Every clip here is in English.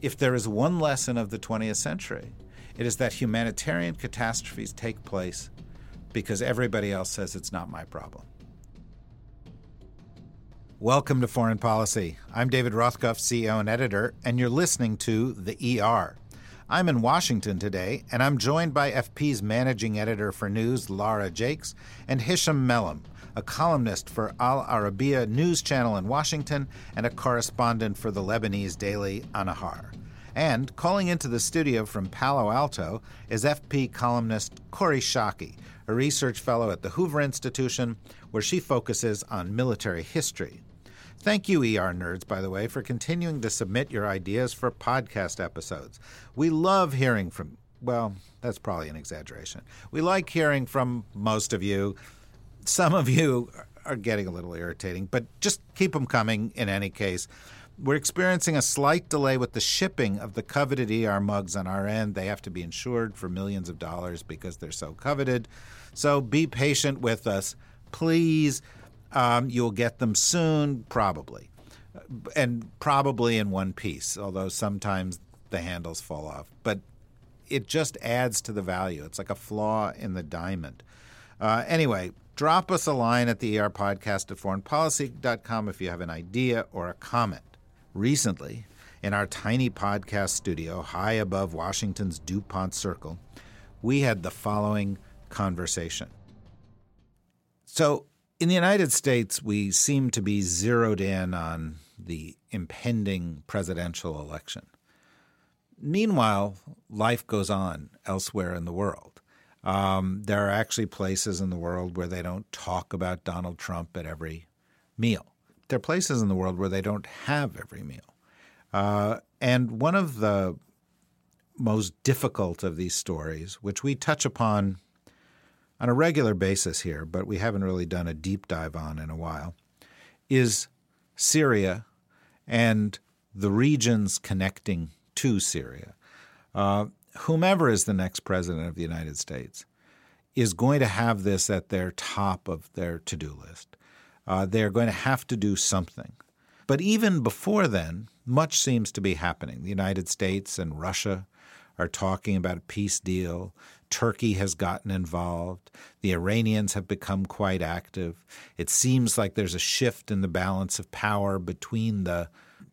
if there is one lesson of the 20th century, it is that humanitarian catastrophes take place because everybody else says it's not my problem. Welcome to Foreign Policy. I'm David Rothkopf, CEO and editor, and you're listening to The ER. I'm in Washington today, and I'm joined by FP's managing editor for news, Lara Jakes, and Hisham Melhem, a columnist for Al Arabiya news channel in Washington and a correspondent for the Lebanese daily An-Nahar. And calling into the studio from Palo Alto is FP columnist Kori Schake, a research fellow at the Hoover Institution, where she focuses on military history. Thank you, ER nerds, by the way, for continuing to submit your ideas for podcast episodes. We love hearing from, well, that's probably an exaggeration. We like hearing from most of you. Some of you are getting a little irritating, but just keep them coming in any case. We're experiencing a slight delay with the shipping of the coveted ER mugs on our end. They have to be insured for millions of dollars because they're so coveted. So be patient with us. Please um, you'll get them soon, probably, and probably in one piece, although sometimes the handles fall off. But it just adds to the value. It's like a flaw in the diamond. Uh, anyway, drop us a line at the ER podcast at foreignpolicy.com if you have an idea or a comment. Recently, in our tiny podcast studio high above Washington's DuPont Circle, we had the following conversation. So, in the United States, we seem to be zeroed in on the impending presidential election. Meanwhile, life goes on elsewhere in the world. Um, there are actually places in the world where they don't talk about Donald Trump at every meal. There are places in the world where they don't have every meal. Uh, and one of the most difficult of these stories, which we touch upon on a regular basis here, but we haven't really done a deep dive on in a while, is Syria and the regions connecting to Syria. Uh, whomever is the next president of the United States is going to have this at their top of their to do list. Uh, they're going to have to do something. But even before then, much seems to be happening. The United States and Russia are talking about a peace deal. Turkey has gotten involved. The Iranians have become quite active. It seems like there's a shift in the balance of power between the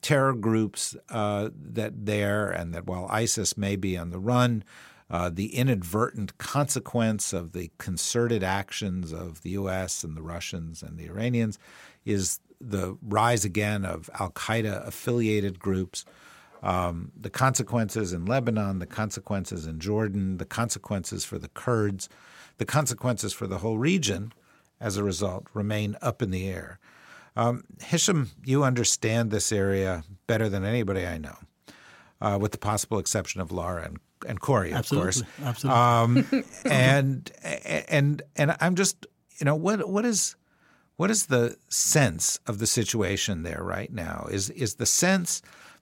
terror groups uh, that there, and that while ISIS may be on the run, uh, the inadvertent consequence of the concerted actions of the U.S. and the Russians and the Iranians is the rise again of Al Qaeda affiliated groups um, the consequences in Lebanon, the consequences in Jordan, the consequences for the Kurds, the consequences for the whole region as a result remain up in the air. Um, Hisham, you understand this area better than anybody I know, uh, with the possible exception of Lara and, and Kori, of Absolutely. course. Absolutely. Um, and and and I'm just you know what what is what is the sense of the situation there right now? Is is the sense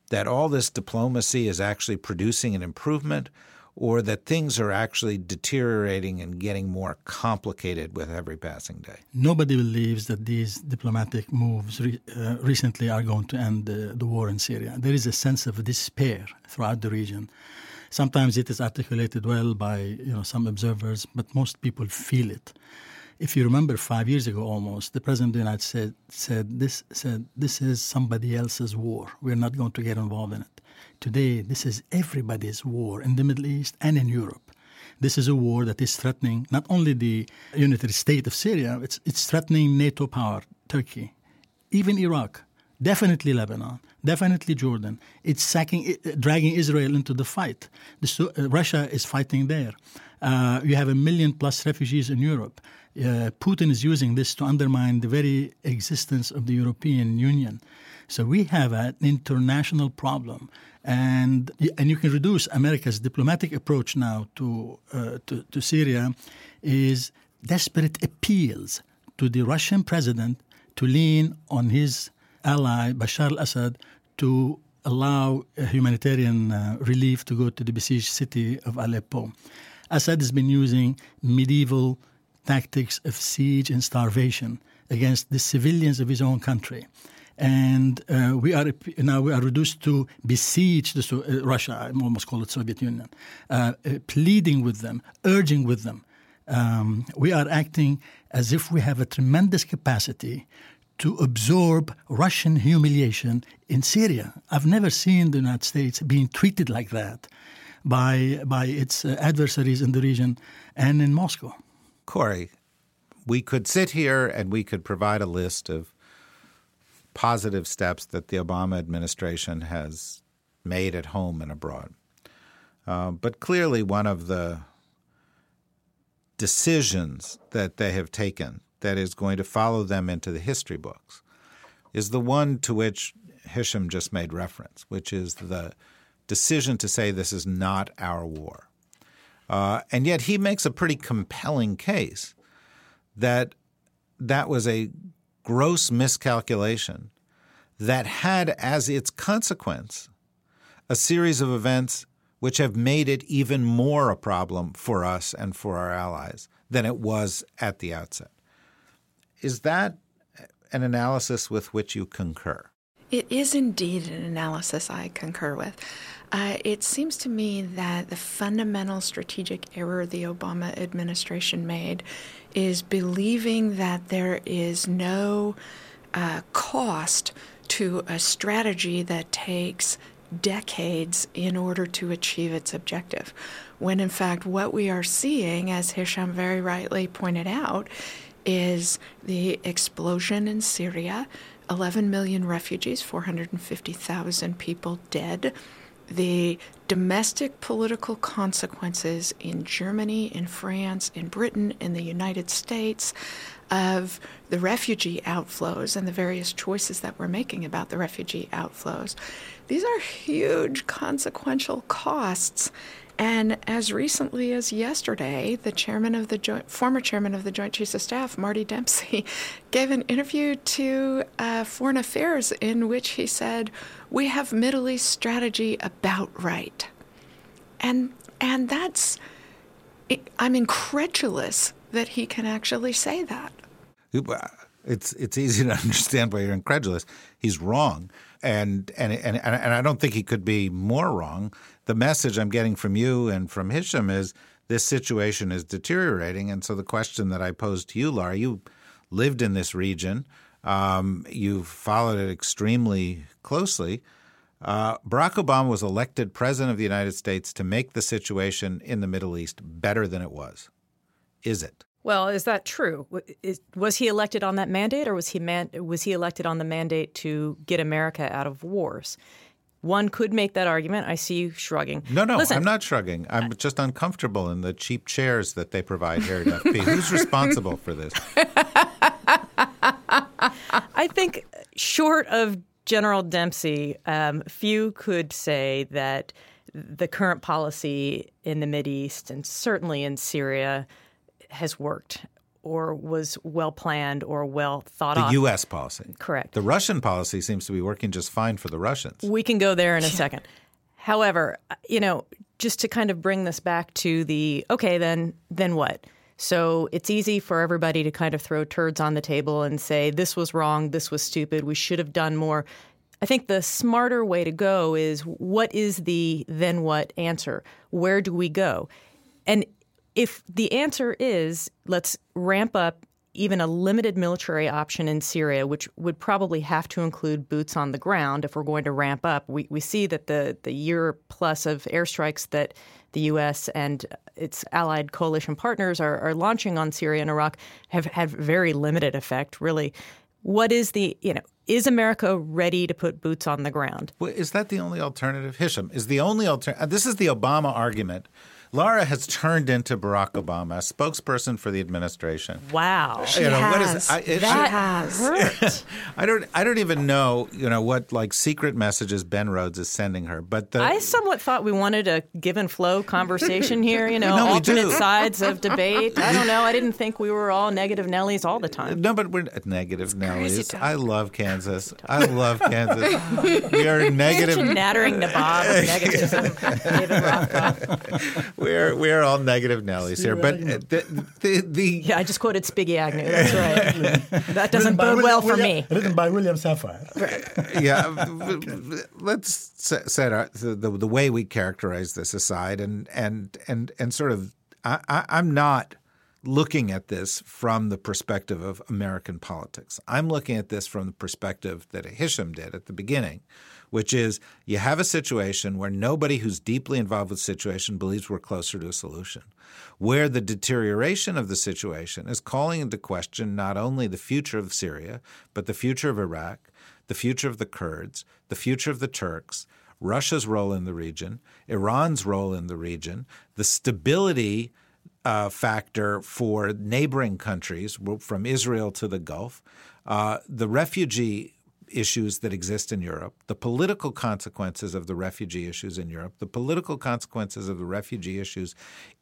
that all this diplomacy is actually producing an improvement or that things are actually deteriorating and getting more complicated with every passing day? Nobody believes that these diplomatic moves re- uh, recently are going to end the, war in Syria. There is a sense of despair throughout the region. Sometimes it is articulated well by you know some observers, but most people feel it. If you remember, five years ago almost, the president of the United States said this said this is somebody else's war. We're not going to get involved in it. Today, this is everybody's war in the Middle East and in Europe. This is a war that is threatening not only the unitary state of Syria, it's, it's threatening NATO power, Turkey, even Iraq, definitely Lebanon, definitely Jordan. It's sacking, dragging Israel into the fight. The, uh, Russia is fighting there. Uh, you have a million plus refugees in Europe. Uh, Putin is using this to undermine the very existence of the European Union. So we have an international problem, and and you can reduce America's diplomatic approach now to uh, to, to Syria is desperate appeals to the Russian president to lean on his ally Bashar al-Assad to allow humanitarian uh, relief to go to the besieged city of Aleppo. Assad has been using medieval tactics of siege and starvation against the civilians of his own country. And uh, we are now we are reduced to besiege the, uh, Russia. I almost call it Soviet Union, uh, uh, pleading with them, urging with them. Um, we are acting as if we have a tremendous capacity to absorb Russian humiliation in Syria. I've never seen the United States being treated like that by by its uh, adversaries in the region and in Moscow. Kori, we could sit here and we could provide a list of positive steps that the Obama administration has made at home and abroad. Uh, but clearly, one of the decisions that they have taken that is going to follow them into the history books is the one to which Hisham just made reference, which is the decision to say this is not our war. Uh, and yet he makes a pretty compelling case that that was a gross miscalculation that had as its consequence a series of events which have made it even more a problem for us and for our allies than it was at the outset. Is that an analysis with which you concur? It is indeed an analysis I concur with. Uh, it seems to me that the fundamental strategic error the Obama administration made is believing that there is no uh, cost to a strategy that takes decades in order to achieve its objective. When in fact, what we are seeing, as Hisham very rightly pointed out, is the explosion in Syria 11 million refugees, 450,000 people dead. The domestic political consequences in Germany, in France, in Britain, in the United States of the refugee outflows and the various choices that we're making about the refugee outflows. These are huge consequential costs and as recently as yesterday, the chairman of the joint, former chairman of the Joint Chiefs of Staff, Marty Dempsey, gave an interview to uh, Foreign Affairs in which he said, "We have Middle East strategy about right," and and that's, I'm incredulous that he can actually say that. It's it's easy to understand why you're incredulous. He's wrong, and and and and I don't think he could be more wrong. The message I'm getting from you and from Hisham is this situation is deteriorating, and so the question that I posed to you, Lara, you lived in this region, um, you followed it extremely closely. Uh, Barack Obama was elected president of the United States to make the situation in the Middle East better than it was. Is it? Well, is that true? Was he elected on that mandate, or was he man, was he elected on the mandate to get America out of wars? One could make that argument. I see you shrugging. No, no, Listen, I'm not shrugging. I'm just uncomfortable in the cheap chairs that they provide here at FP. Who's responsible for this? I think, short of General Dempsey, um, few could say that the current policy in the East and certainly in Syria has worked or was well planned or well thought the out. The U.S. policy. Correct. The Russian policy seems to be working just fine for the Russians. We can go there in a second. However, you know, just to kind of bring this back to the okay, then then what? So it's easy for everybody to kind of throw turds on the table and say this was wrong, this was stupid, we should have done more. I think the smarter way to go is what is the then what answer? Where do we go? And if the answer is let's ramp up even a limited military option in Syria, which would probably have to include boots on the ground if we're going to ramp up. We, we see that the, the year plus of airstrikes that the U.S. and its allied coalition partners are, are launching on Syria and Iraq have had very limited effect, really. What is the, you know, is America ready to put boots on the ground? Well, is that the only alternative? Hisham, is the only alternative. This is the Obama argument Lara has turned into Barack Obama, a spokesperson for the administration. Wow, she you know, has. What is, I, it, that has. I don't. I don't even know. You know what like secret messages Ben Rhodes is sending her. But the, I somewhat thought we wanted a give and flow conversation here. You know, no, alternate sides of debate. I don't know. I didn't think we were all negative Nellies all the uh, time. No, but we're negative Nellies. I love Kansas. I love Kansas. we are negative. nattering nabob negativism. David Rothkopf we're we're all negative Nellies here, but uh, the, the, the yeah, I just quoted Spiro Agnew. That's right. that doesn't bode well for William, me. Written by William Safire. yeah, let's set our, the, the, the way we characterize this aside, and and and and sort of, I, I, I'm not looking at this from the perspective of American politics. I'm looking at this from the perspective that Hisham did at the beginning, which is you have a situation where nobody who's deeply involved with the situation believes we're closer to a solution, where the deterioration of the situation is calling into question not only the future of Syria, but the future of Iraq, the future of the Kurds, the future of the Turks, Russia's role in the region, Iran's role in the region, the stability uh, factor for neighboring countries from Israel to the Gulf, uh, the refugee issues that exist in Europe, the political consequences of the refugee issues in Europe, the political consequences of the refugee issues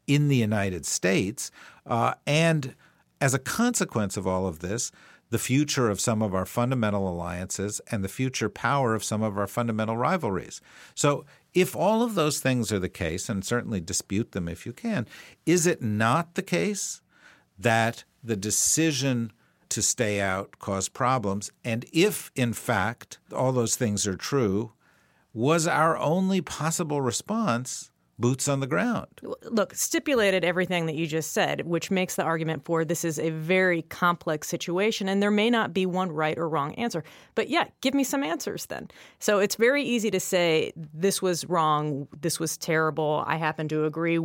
in the United States, uh, and as a consequence of all of this, the future of some of our fundamental alliances and the future power of some of our fundamental rivalries. So if all of those things are the case, and certainly dispute them if you can, is it not the case that the decision to stay out caused problems? And if, in fact, all those things are true, was our only possible response boots on the ground. Look, stipulated everything that you just said, which makes the argument for this is a very complex situation and there may not be one right or wrong answer. But yeah, give me some answers then. So it's very easy to say this was wrong, this was terrible. I happen to agree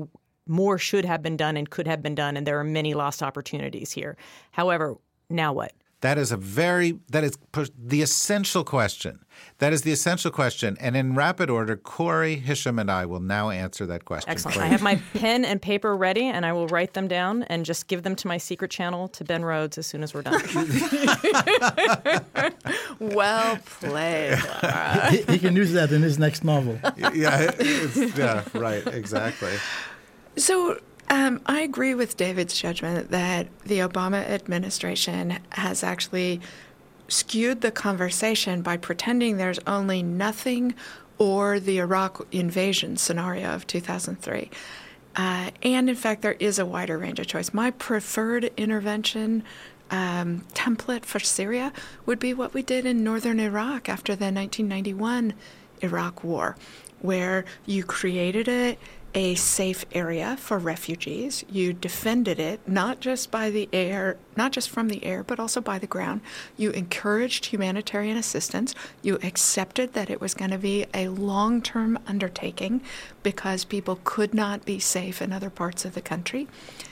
more should have been done and could have been done and there are many lost opportunities here. However, now what? That is a very that is the essential question. That is the essential question. And in rapid order, Kori Hisham, and I will now answer that question. Excellent. I have my pen and paper ready, and I will write them down and just give them to my secret channel to Ben Rhodes as soon as we're done. well played. He, he, can use that in his next novel. yeah, yeah, right, exactly. So um, I agree with David's judgment that the Obama administration has actually skewed the conversation by pretending there's only nothing or the Iraq invasion scenario of 2003. Uh, and in fact, there is a wider range of choice. My preferred intervention um, template for Syria would be what we did in northern Iraq after the 1991 Iraq War, where you created a a safe area for refugees. You defended it not just by the air, not just from the air, but also by the ground. You encouraged humanitarian assistance. You accepted that it was going to be a long term undertaking because people could not be safe in other parts of the country.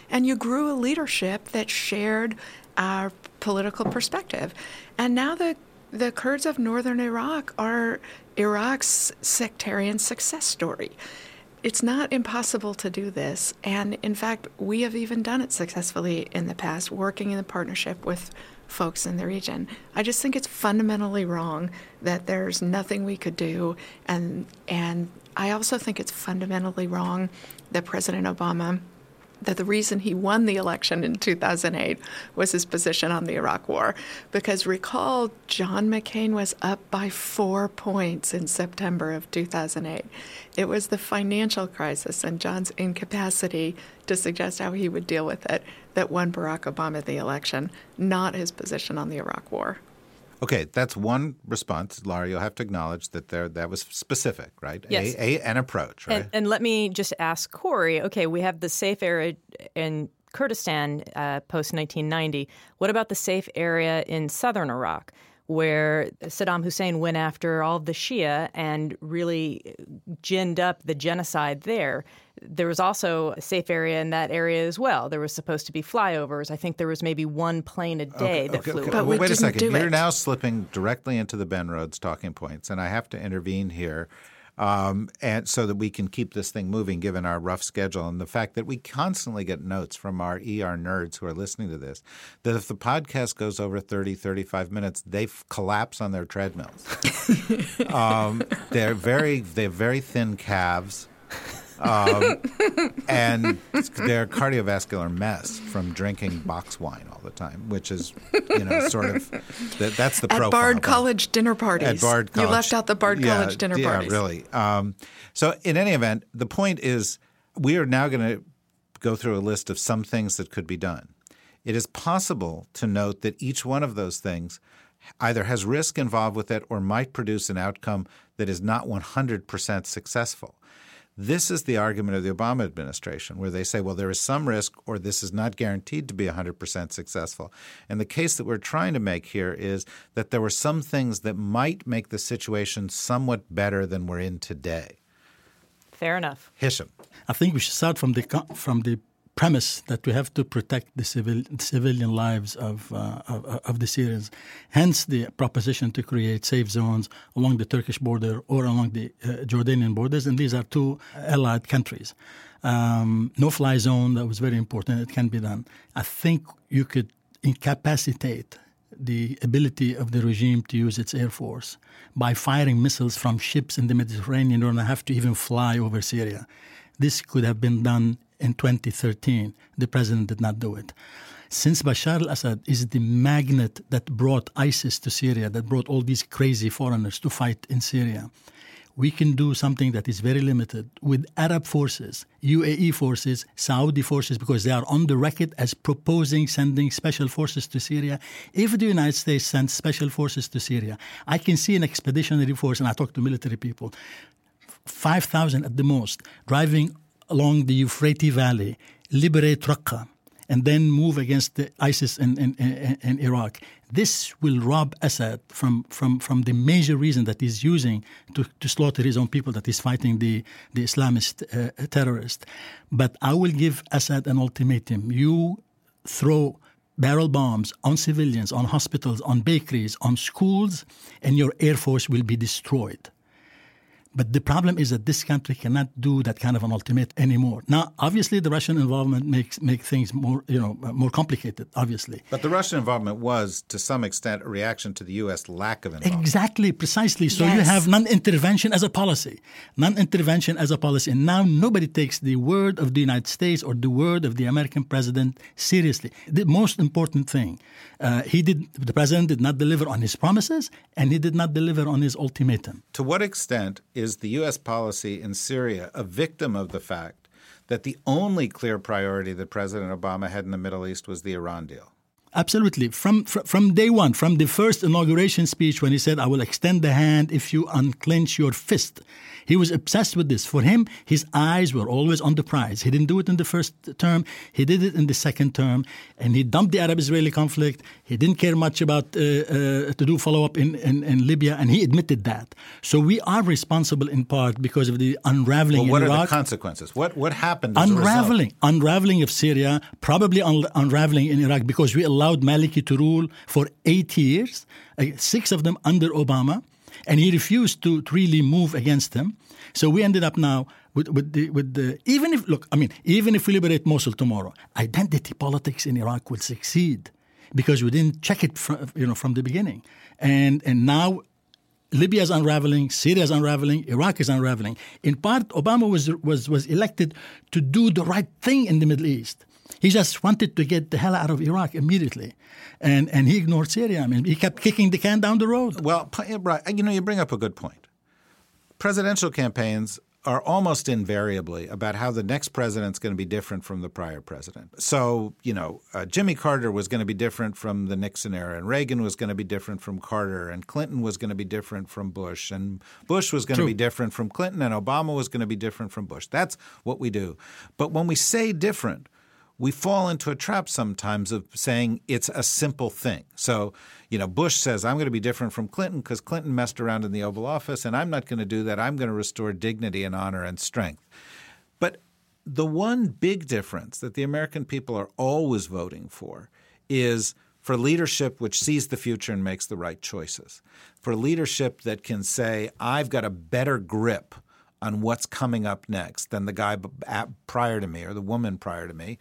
And you grew a leadership that shared our political perspective. And now the the Kurds of northern Iraq are Iraq's sectarian success story it's not impossible to do this. And in fact, we have even done it successfully in the past, working in a partnership with folks in the region. I just think it's fundamentally wrong that there's nothing we could do and and I also think it's fundamentally wrong that President Obama that the reason he won the election in 2008 was his position on the Iraq War. Because recall, John McCain was up by four points in September of 2008. It was the financial crisis and John's incapacity to suggest how he would deal with it that won Barack Obama the election, not his position on the Iraq War. Okay, that's one response. Laura, you'll have to acknowledge that there that was specific, right? Yes. A, a an approach, right? And, and, let me just ask Kori. Okay, we have the safe area in Kurdistan uh, post 1990. What about the safe area in southern Iraq? Where Saddam Hussein went after all of the Shia and really ginned up the genocide there. There was also a safe area in that area as well. There was supposed to be flyovers. I think there was maybe one plane a day okay, that okay, flew. Okay. But well, wait a second. You're it. now slipping directly into the Ben Rhodes talking points, and I have to intervene here um, and so that we can keep this thing moving given our rough schedule and the fact that we constantly get notes from our ER nerds who are listening to this that if the podcast goes over 30, 35 minutes, they f- collapse on their treadmills. um, they're very they have very thin calves um, and they're cardiovascular mess from drinking box wine all the time, which is, you know, sort of that, that's the problem. at profile. Bard College dinner parties. At Bard College, you left out the Bard yeah, College dinner yeah, parties. Yeah, really. Um, so, in any event, the point is we are now going to go through a list of some things that could be done. It is possible to note that each one of those things either has risk involved with it or might produce an outcome that is not 100% successful. This is the argument of the Obama administration, where they say, well, there is some risk or this is not guaranteed to be 100% successful. And the case that we're trying to make here is that there were some things that might make the situation somewhat better than we're in today. Fair enough. Hisham. I think we should start from the from the premise that we have to protect the civil, civilian lives of, uh, of, of, the Syrians. Hence, the proposition to create safe zones along the Turkish border or along the uh, Jordanian borders, and these are two allied countries. Um, no fly zone, that was very important, it can be done. I think you could incapacitate the ability of the regime to use its air force by firing missiles from ships in the Mediterranean. You don't have to even fly over Syria. This could have been done in 2013. The president did not do it. Since Bashar al Assad is the magnet that brought ISIS to Syria, that brought all these crazy foreigners to fight in Syria, we can do something that is very limited with Arab forces, UAE forces, Saudi forces, because they are on the record as proposing sending special forces to Syria. If the United States sends special forces to Syria, I can see an expeditionary force, and I talk to military people, 5,000 at the most, driving along the Euphrates Valley, liberate Raqqa, and then move against ISIS in, in, in, in, Iraq. This will rob Assad from, from, from the major reason that he's using to, to slaughter his own people, that he's fighting the, the Islamist uh, terrorists. But I will give Assad an ultimatum. You throw barrel bombs on civilians, on hospitals, on bakeries, on schools, and your air force will be destroyed. But the problem is that this country cannot do that kind of an ultimate anymore. Now, obviously, the Russian involvement makes make things more you know more complicated. Obviously, but the Russian involvement was to some extent a reaction to the U.S. lack of involvement. Exactly, precisely. So yes. you have non-intervention as a policy, non-intervention as a policy, and now nobody takes the word of the United States or the word of the American president seriously. The most important thing, uh, he did. The president did not deliver on his promises, and he did not deliver on his ultimatum. To what extent? is the U.S. policy in Syria a victim of the fact that the only clear priority that President Obama had in the Middle East was the Iran deal? Absolutely. From, from day one, from the first inauguration speech when he said, I will extend the hand if you unclench your fist. He was obsessed with this. For him, his eyes were always on the prize. He didn't do it in the first term, he did it in the second term, and he dumped the Arab Israeli conflict. He didn't care much about uh, uh, to do follow up in, in, in, Libya, and he admitted that. So we are responsible in part because of the unraveling well, what in Iraq. What are the consequences? What, what happened? unraveling. Unraveling of Syria, probably un- unraveling in Iraq because we allowed Maliki to rule for eight years, uh, six of them under Obama and he refused to, to really move against him. So we ended up now with, with the with the even if look, I mean, even if we liberate Mosul tomorrow, identity politics in Iraq will succeed because we didn't check it from you know from the beginning, and and now. Libya is unraveling, Syria is unraveling, Iraq is unraveling. In part, Obama was, was, was elected to do the right thing in the Middle East. He just wanted to get the hell out of Iraq immediately. And, and he ignored Syria. I mean, he kept kicking the can down the road. Well, right. You know, you bring up a good point. Presidential campaigns are almost invariably about how the next president's going to be different from the prior president. So, you know, uh, Jimmy Carter was going to be different from the Nixon era, and Reagan was going to be different from Carter, and Clinton was going to be different from Bush, and Bush was going True. to be different from Clinton, and Obama was going to be different from Bush. That's what we do. But when we say different, we fall into a trap sometimes of saying it's a simple thing. So, you know, Bush says, I'm going to be different from Clinton because Clinton messed around in the Oval Office, and I'm not going to do that. I'm going to restore dignity and honor and strength. But the one big difference that the American people are always voting for is for leadership which sees the future and makes the right choices, for leadership that can say, I've got a better grip on what's coming up next than the guy prior to me or the woman prior to me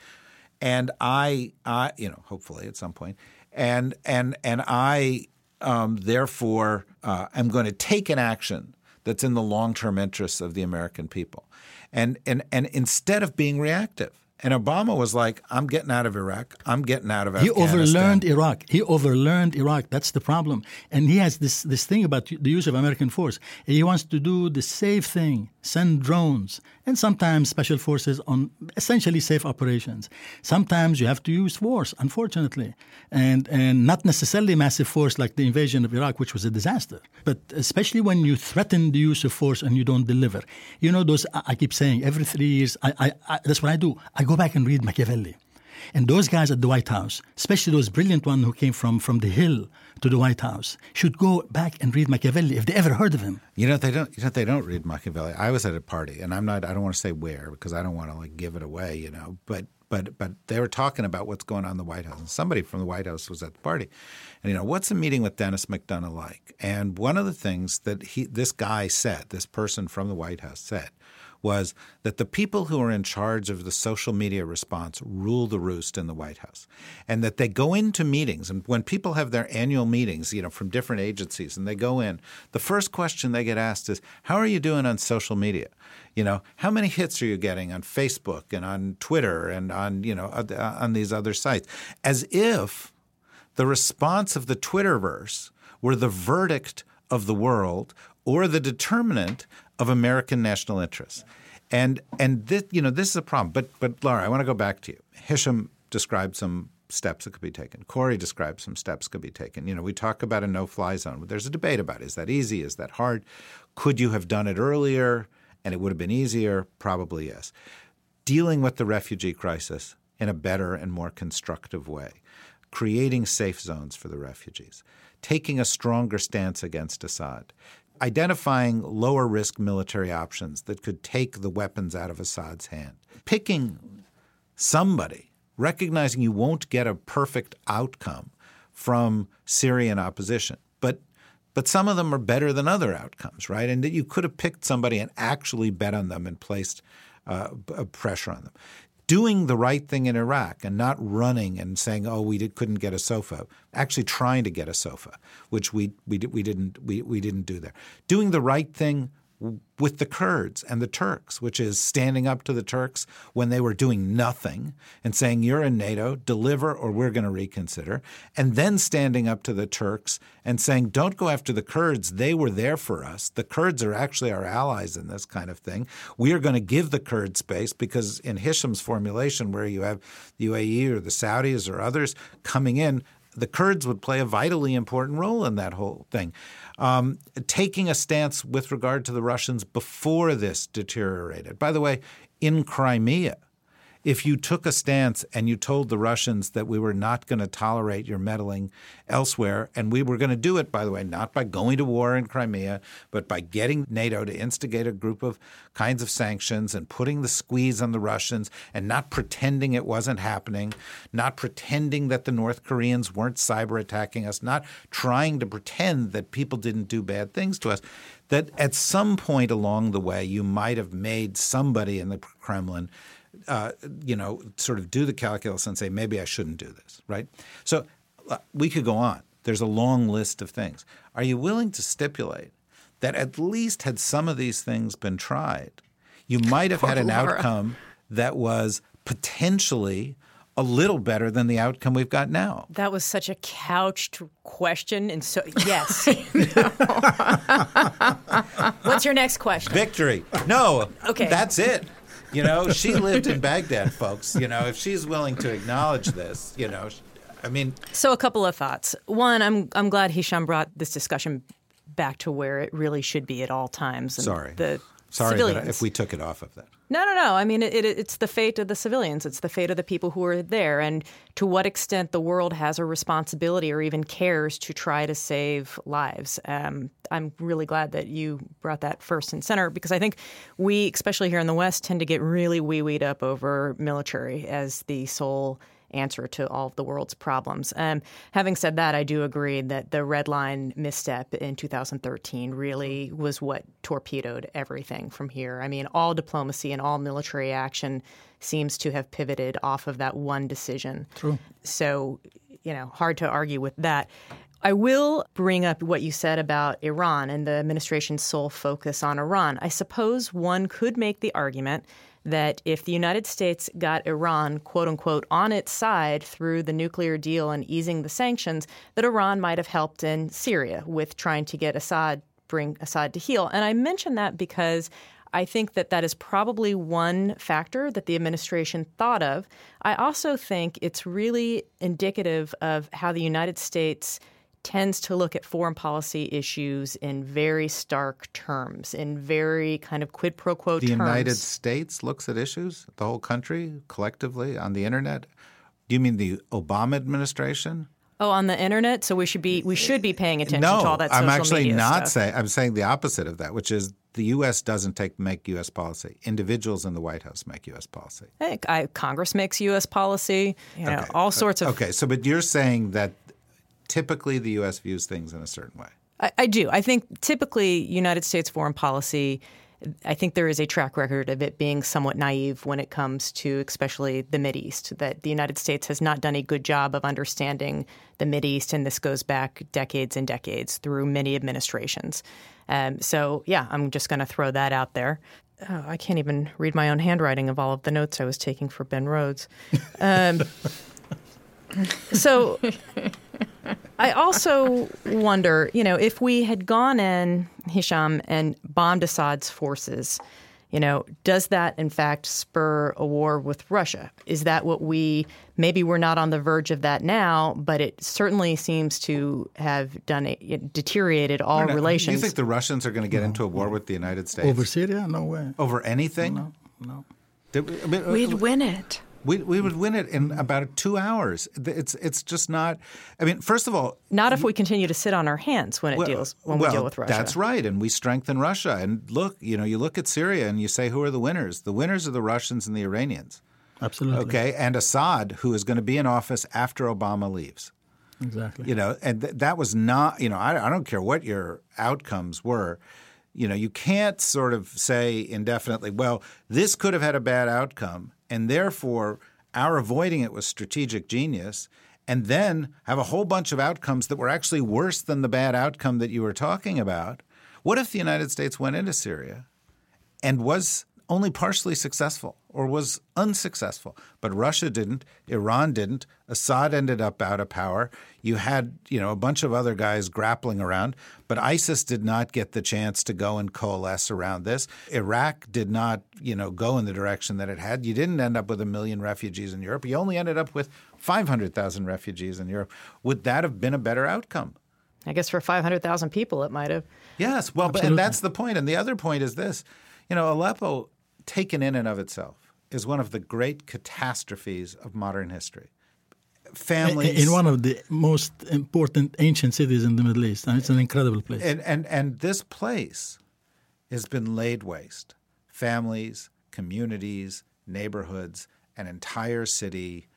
and I, I, you know, hopefully at some point, and and and I, um, therefore, uh, am going to take an action that's in the long-term interests of the American people, and and and instead of being reactive. And Obama was like, "I'm getting out of Iraq. I'm getting out of he Afghanistan." He overlearned Iraq. He overlearned Iraq. That's the problem. And he has this this thing about the use of American force. He wants to do the safe thing send drones, and sometimes special forces on essentially safe operations. Sometimes you have to use force, unfortunately, and, and not necessarily massive force like the invasion of Iraq, which was a disaster, but especially when you threaten the use of force and you don't deliver. You know, those, I keep saying, every three years, I, I, I, that's what I do. I go back and read Machiavelli. And those guys at the White House, especially those brilliant ones who came from, from the Hill to the White House, should go back and read Machiavelli if they ever heard of him. You know they don't. You know they don't read Machiavelli. I was at a party, and I'm not. I don't want to say where because I don't want to like give it away. You know, but but but they were talking about what's going on in the White House, and somebody from the White House was at the party, and you know what's a meeting with Denis McDonough like? And one of the things that he this guy said, this person from the White House said, was that the people who are in charge of the social media response rule the roost in the White House. And that they go into meetings, and when people have their annual meetings, you know, from different agencies, and they go in, the first question they get asked is, How are you doing on social media? You know, how many hits are you getting on Facebook and on Twitter and on, you know, on these other sites? As if the response of the Twitterverse were the verdict of the world or the determinant of American national interests. And and this you know this is a problem. But but Laura, I want to go back to you. Hisham described some steps that could be taken. Kori described some steps could be taken. You know, we talk about a no-fly zone. There's a debate about is that easy? Is that hard? Could you have done it earlier and it would have been easier? Probably yes. Dealing with the refugee crisis in a better and more constructive way, creating safe zones for the refugees, taking a stronger stance against Assad, identifying lower risk military options that could take the weapons out of Assad's hand, picking somebody, recognizing you won't get a perfect outcome from Syrian opposition, but but some of them are better than other outcomes, right? And that you could have picked somebody and actually bet on them and placed uh, pressure on them doing the right thing in Iraq and not running and saying, "Oh, we did, couldn't get a SOFA." Actually, trying to get a SOFA, which we we, we didn't we, we didn't do there. Doing the right thing with the Kurds and the Turks, which is standing up to the Turks when they were doing nothing and saying, You're in NATO, deliver or we're going to reconsider. And then standing up to the Turks and saying, Don't go after the Kurds. They were there for us. The Kurds are actually our allies in this kind of thing. We are going to give the Kurds space because, in Hisham's formulation, where you have the UAE or the Saudis or others coming in, the Kurds would play a vitally important role in that whole thing. Um, taking a stance with regard to the Russians before this deteriorated. By the way, in Crimea, if you took a stance and you told the Russians that we were not going to tolerate your meddling elsewhere, and we were going to do it, by the way, not by going to war in Crimea, but by getting NATO to instigate a group of kinds of sanctions and putting the squeeze on the Russians and not pretending it wasn't happening, not pretending that the North Koreans weren't cyber attacking us, not trying to pretend that people didn't do bad things to us that at some point along the way you might have made somebody in the Kremlin uh, you know, sort of do the calculus and say, maybe I shouldn't do this, right? So uh, we could go on. There's a long list of things. Are you willing to stipulate that at least had some of these things been tried, you might have had an outcome that was potentially a little better than the outcome we've got now. That was such a couched question, and so yes. What's your next question? Victory. No. Okay. That's it. You know, she lived in Baghdad, folks. You know, if she's willing to acknowledge this, you know, I mean. So a couple of thoughts. One, I'm I'm glad Hisham brought this discussion back to where it really should be at all times. And Sorry. The Sorry if we took it off of that. No, no, no. I mean, it, it, it's the fate of the civilians. It's the fate of the people who are there, and to what extent the world has a responsibility or even cares to try to save lives. Um, I'm really glad that you brought that first and center because I think we, especially here in the West, tend to get really wee weed up over military as the sole answer to all of the world's problems. Um, having said that, I do agree that the red line misstep in 2013 really was what torpedoed everything from here. I mean, all diplomacy and all military action seems to have pivoted off of that one decision. True. So, you know, hard to argue with that. I will bring up what you said about Iran and the administration's sole focus on Iran. I suppose one could make the argument that if the United States got Iran, quote unquote, on its side through the nuclear deal and easing the sanctions, that Iran might have helped in Syria with trying to get Assad, bring Assad to heel. And I mention that because I think that that is probably one factor that the administration thought of. I also think it's really indicative of how the United States tends to look at foreign policy issues in very stark terms, in very kind of quid pro quo the terms. The United States looks at issues, the whole country collectively on the internet. Do you mean the Obama administration? Oh, on the internet. So we should be we should be paying attention no, to all that. Social I'm actually media not saying. I'm saying the opposite of that, which is the U.S. doesn't take make U.S. policy. Individuals in the White House make U.S. policy. I, I, Congress makes U.S. policy. You know, Okay. all uh, sorts of. Okay, so but you're saying that typically the U.S. views things in a certain way. I, I do. I think typically United States foreign policy. I think there is a track record of it being somewhat naive when it comes to especially the East. That the United States has not done a good job of understanding the East, and this goes back decades and decades through many administrations. Um, so, yeah, I'm just going to throw that out there. Oh, I can't even read my own handwriting of all of the notes I was taking for Ben Rhodes. Um, so I also wonder, you know, if we had gone in, Hisham, and bombed Assad's forces, you know, does that in fact spur a war with Russia? Is that what we maybe we're not on the verge of that now, but it certainly seems to have done it, it deteriorated all No, relations. Do you think the Russians are going to get into a war with the United States Over Syria? No way. over anything? No, no. We- I mean, We'd uh, win it. We, we would win it in about two hours. It's it's just not. I mean, first of all, not if we continue to sit on our hands when it well, deals when well, we deal with Russia. That's right, and we strengthen Russia. And look, you know, you look at Syria and you say, who are the winners? The winners are the Russians and the Iranians. Absolutely. Okay, and Assad, who is going to be in office after Obama leaves. Exactly. You know, and th- that was not. You know, I, I don't care what your outcomes were. You know, you can't sort of say indefinitely, well, this could have had a bad outcome, and therefore our avoiding it was strategic genius, and then have a whole bunch of outcomes that were actually worse than the bad outcome that you were talking about. What if the United States went into Syria and was only partially successful or was unsuccessful. But Russia didn't, Iran didn't, Assad ended up out of power. You had, you know, a bunch of other guys grappling around, but ISIS did not get the chance to go and coalesce around this. Iraq did not, you know, go in the direction that it had. You didn't end up with a million refugees in Europe. You only ended up with 500,000 refugees in Europe. Would that have been a better outcome? I guess for 500,000 people, it might have. Yes, well, but, and that's the point. And the other point is this: you know, Aleppo, taken in and of itself, is one of the great catastrophes of modern history. Families in one of the most important ancient cities in the Middle East, and it's an incredible place. and and and this place has been laid waste. Families, communities, neighborhoods, an entire city.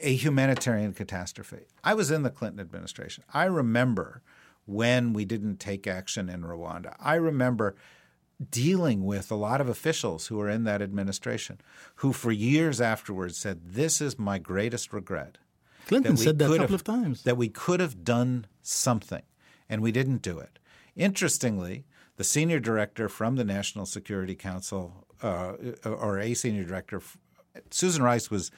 A humanitarian catastrophe. I was in the Clinton administration. I remember when we didn't take action in Rwanda. I remember dealing with a lot of officials who were in that administration who, for years afterwards, said, This is my greatest regret. Clinton we said that a couple have- of times. That we could have done something, and we didn't do it. Interestingly, the senior director from the National Security Council, uh, or a senior director, Susan Rice was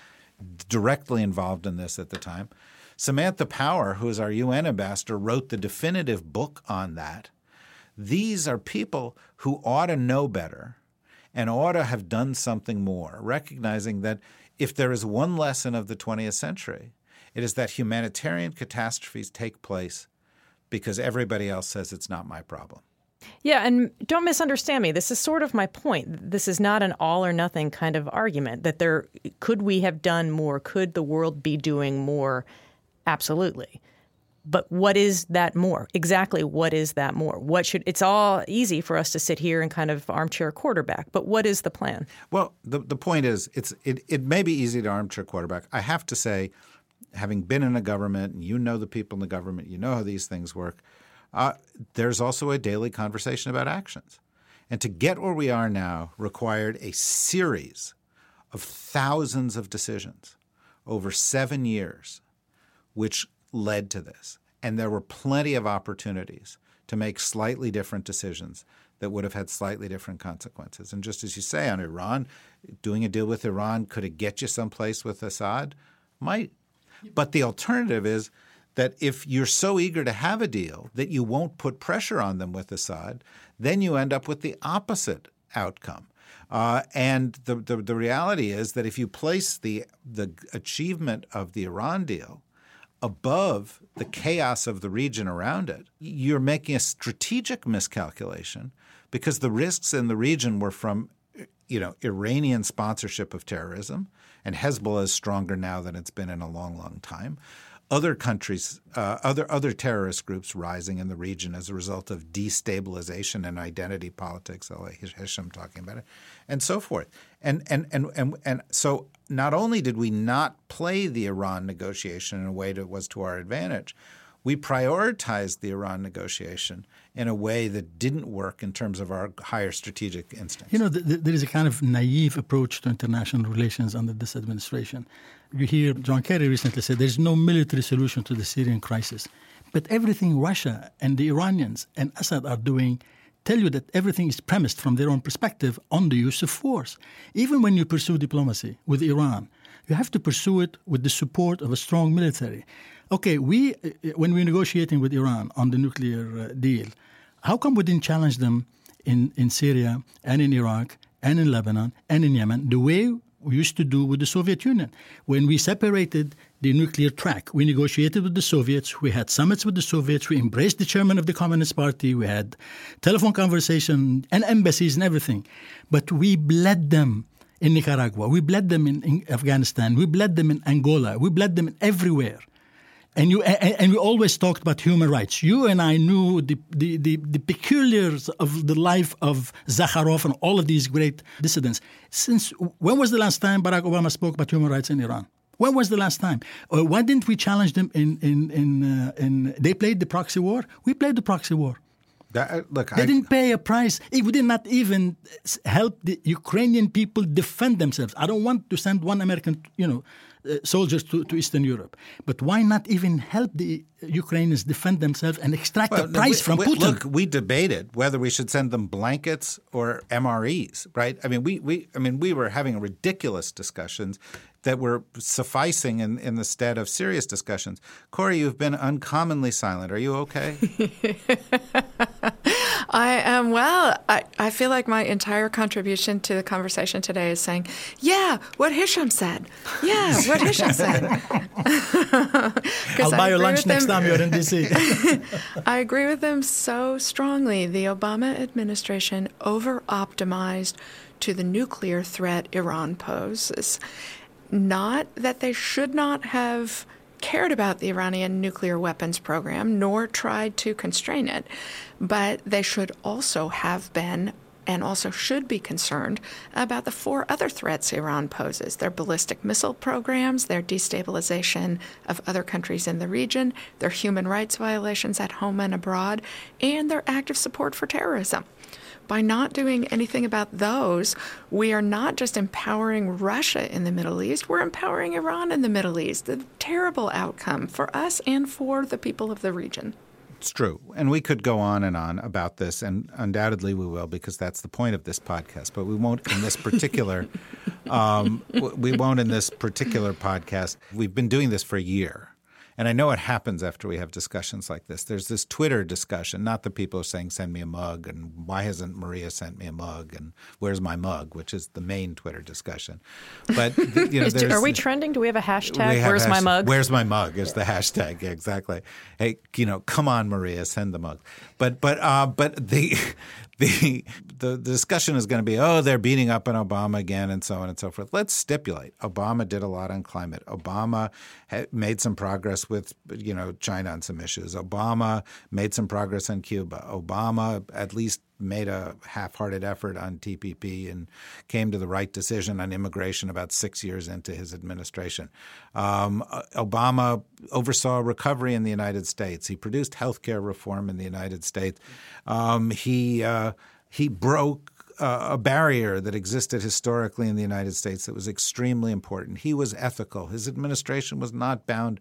directly involved in this at the time. Samantha Power, who is our UN ambassador, wrote the definitive book on that. These are people who ought to know better and ought to have done something more, recognizing that if there is one lesson of the 20th century, it is that humanitarian catastrophes take place because everybody else says it's not my problem. Yeah, and don't misunderstand me. This is sort of my point. This is not an all or nothing kind of argument that there could we have done more? Could the world be doing more? Absolutely. But what is that more? Exactly what is that more? What should it's all easy for us to sit here and kind of armchair quarterback, but what is the plan? Well, the, the point is, it's it, it may be easy to armchair quarterback. I have to say, having been in a government, and you know the people in the government, you know how these things work, uh, there's also a daily conversation about actions. And to get where we are now required a series of thousands of decisions over seven years, which led to this. And there were plenty of opportunities to make slightly different decisions that would have had slightly different consequences. And just as you say on Iran, doing a deal with Iran, could it get you someplace with Assad? Might. But the alternative is that if you're so eager to have a deal that you won't put pressure on them with Assad, then you end up with the opposite outcome. Uh, and the, the, the reality is that if you place the the achievement of the Iran deal above the chaos of the region around it, you're making a strategic miscalculation because the risks in the region were from you know Iranian sponsorship of terrorism, and Hezbollah is stronger now than it's been in a long, long time other countries, uh, other other terrorist groups rising in the region as a result of destabilization and identity politics. I'll Hisham talking about it, and so forth. And and and and and so not only did we not play the Iran negotiation in a way that was to our advantage, we prioritized the Iran negotiation in a way that didn't work in terms of our higher strategic instincts. You know, the, the, there is a kind of naive approach to international relations under this administration. You hear John Kerry recently said there's no military solution to the Syrian crisis. But everything Russia and the Iranians and Assad are doing tell you that everything is premised from their own perspective on the use of force. Even when you pursue diplomacy with Iran, you have to pursue it with the support of a strong military. Okay, we uh, when we're negotiating with Iran on the nuclear uh, deal, how come we didn't challenge them in, in Syria and in Iraq and in Lebanon and in Yemen the way we used to do with the Soviet Union? When we separated the nuclear track, we negotiated with the Soviets, we had summits with the Soviets, we embraced the chairman of the Communist Party, we had telephone conversation and embassies and everything. But we bled them in Nicaragua, we bled them in, in Afghanistan, we bled them in Angola, we bled them everywhere and you and, and, we always talked about human rights. You and I knew the, the, the, the, peculiars of the life of Sakharov and all of these great dissidents. Since when was the last time Barack Obama spoke about human rights in Iran? When was the last time? Or why didn't we challenge them in in in, uh, in They played the proxy war. We played the proxy war. That, uh, look, they I, didn't pay a price. We did not even help the Ukrainian people defend themselves. I don't want to send one American, you know, uh, Uh, soldiers to, to Eastern Europe. But why not even help the Ukrainians defend themselves and extract well, a price we, from we, Putin? Look, we debated whether we should send them blankets or MREs, right? I mean, we, we I mean, we were having ridiculous discussions that were sufficing in, in the stead of serious discussions. Kori, you've been uncommonly silent. Are you okay? I am well. I, I feel like my entire contribution to the conversation today is saying, yeah, what Hisham said. Yeah, what Hisham said. I'll buy you lunch next time you're in D.C. I agree with them so strongly. The Obama administration over optimized to the nuclear threat Iran poses. Not that they should not have cared about the Iranian nuclear weapons program nor tried to constrain it, but they should also have been and also should be concerned about the four other threats Iran poses their ballistic missile programs, their destabilization of other countries in the region, their human rights violations at home and abroad, and their active support for terrorism by not doing anything about those, we are not just empowering Russia in the Middle East, we're empowering Iran in the Middle East. A terrible outcome for us and for the people of the region. It's true. And we could go on and on about this, and undoubtedly we will, because that's the point of this podcast. But we won't in this particular. um, we won't in this particular podcast. We've been doing this for a year, and I know it happens after we have discussions like this. There's this Twitter discussion, not the people saying, send me a mug, and why hasn't Maria sent me a mug, and where's my mug, which is the main Twitter discussion. But, you know, are we trending? Do we have a hashtag, have where's hashtag, my mug? Where's my mug is the hashtag, exactly. Hey, you know, come on, Maria, send the mug. But, but, uh, but the, the, the discussion is going to be, oh, they're beating up on Obama again, and so on and so forth. Let's stipulate Obama did a lot on climate. Obama made some progress with, you know, China on some issues. Obama made some progress on Cuba. Obama at least made a half-hearted effort on TPP and came to the right decision on immigration about six years into his administration. Um, Obama oversaw recovery in the United States. He produced health care reform in the United States. Um, he uh, he broke uh, a barrier that existed historically in the United States that was extremely important. He was ethical. His administration was not bound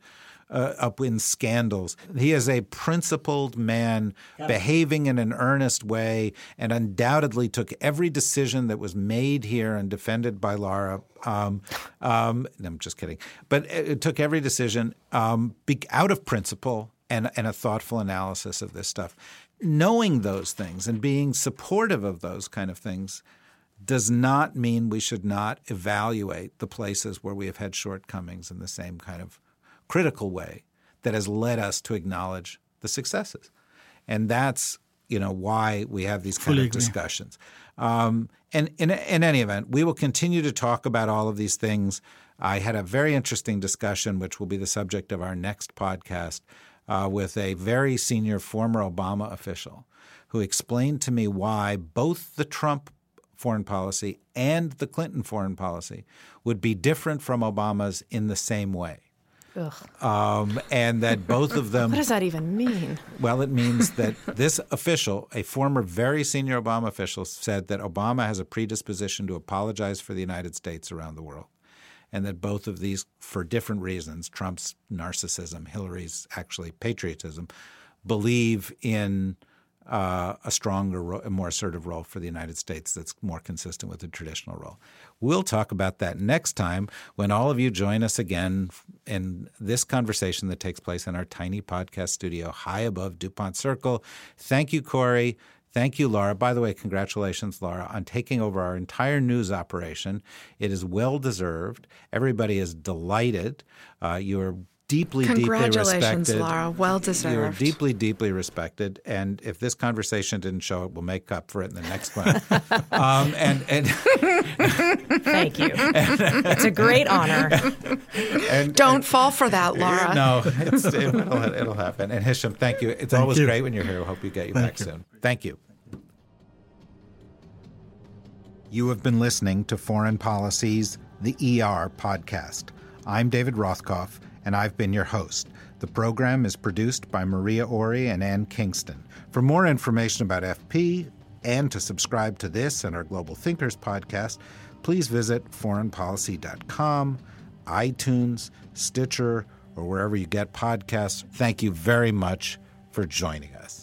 uh, up in scandals. He is a principled man behaving in an earnest way and undoubtedly took every decision that was made here and defended by Lara. Um, um, I'm just kidding. But it took every decision um, out of principle and, and a thoughtful analysis of this stuff. Knowing those things and being supportive of those kind of things does not mean we should not evaluate the places where we have had shortcomings in the same kind of critical way that has led us to acknowledge the successes. And that's you know why we have these kind Fully of discussions. Um, and in, in any event, we will continue to talk about all of these things. I had a very interesting discussion, which will be the subject of our next podcast, uh, with a very senior former Obama official who explained to me why both the Trump foreign policy and the Clinton foreign policy would be different from Obama's in the same way. Um, and that both of them. what does that even mean? Well, it means that this official, a former very senior Obama official, said that Obama has a predisposition to apologize for the United States around the world. And that both of these, for different reasons, Trump's narcissism, Hillary's actually patriotism, believe in uh, a stronger, a more assertive role for the United States that's more consistent with the traditional role. We'll talk about that next time when all of you join us again in this conversation that takes place in our tiny podcast studio high above Dupont Circle. Thank you, Kori. Thank you, Laura. By the way, congratulations, Laura, on taking over our entire news operation. It is well deserved. Everybody is delighted. Uh, you are deeply, deeply respected. Laura. Well deserved. You're deeply, deeply respected. And if this conversation didn't show it, we'll make up for it in the next one. um, and, and Thank you. it's a great honor. And, Don't and, fall for that, Laura. No, it, will it'll happen. And Hisham, thank you. It's thank always you. great when you're here. We hope you get you Thank back you. soon. Thank you. You have been listening to Foreign Policy's, The ER podcast. I'm David Rothkopf, and I've been your host. The program is produced by Maria Ori and Ann Kingston. For more information about FP and to subscribe to this and our Global Thinkers podcast, please visit foreignpolicy.com, iTunes, Stitcher, or wherever you get podcasts. Thank you very much for joining us.